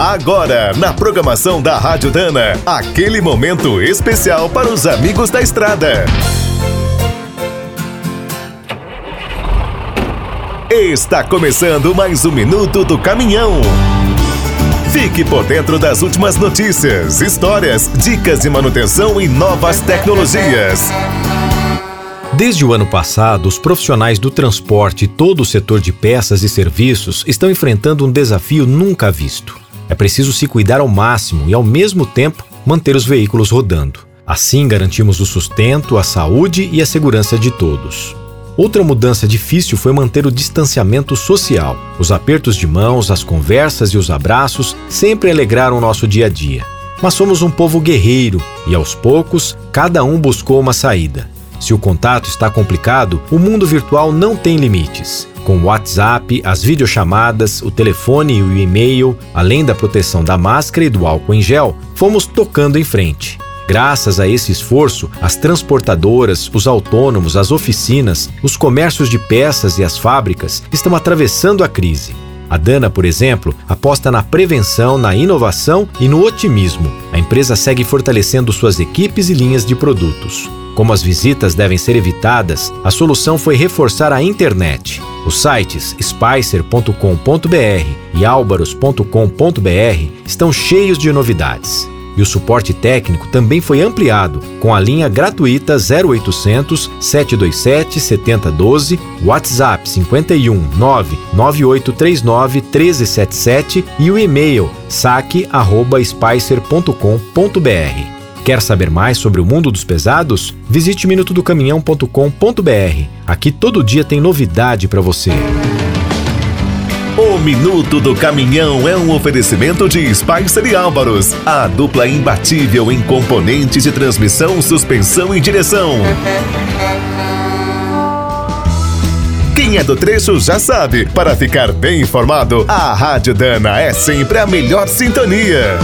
Agora, na programação da Rádio Dana, aquele momento especial para os amigos da estrada. Está começando mais um minuto do caminhão. Fique por dentro das últimas notícias, histórias, dicas de manutenção e novas tecnologias. Desde o ano passado, os profissionais do transporte e todo o setor de peças e serviços estão enfrentando um desafio nunca visto. É preciso se cuidar ao máximo e, ao mesmo tempo, manter os veículos rodando. Assim, garantimos o sustento, a saúde e a segurança de todos. Outra mudança difícil foi manter o distanciamento social. Os apertos de mãos, as conversas e os abraços sempre alegraram o nosso dia a dia. Mas somos um povo guerreiro e, aos poucos, cada um buscou uma saída. Se o contato está complicado, o mundo virtual não tem limites. Com o WhatsApp, as videochamadas, o telefone e o e-mail, além da proteção da máscara e do álcool em gel, fomos tocando em frente. Graças a esse esforço, as transportadoras, os autônomos, as oficinas, os comércios de peças e as fábricas estão atravessando a crise. A Dana, por exemplo, aposta na prevenção, na inovação e no otimismo. A empresa segue fortalecendo suas equipes e linhas de produtos. Como as visitas devem ser evitadas, a solução foi reforçar a internet. Os sites spicer.com.br e albaros.com.br estão cheios de novidades. E o suporte técnico também foi ampliado com a linha gratuita 0800 727 7012, WhatsApp 51 99839 1377 e o e-mail saque@spicer.com.br. Quer saber mais sobre o mundo dos pesados? Visite minutodocaminhão.com.br. Aqui todo dia tem novidade para você. O Minuto do Caminhão é um oferecimento de Spicer e Álvaros, a dupla imbatível em componentes de transmissão, suspensão e direção. Quem é do trecho já sabe, para ficar bem informado, a Rádio Dana é sempre a melhor sintonia.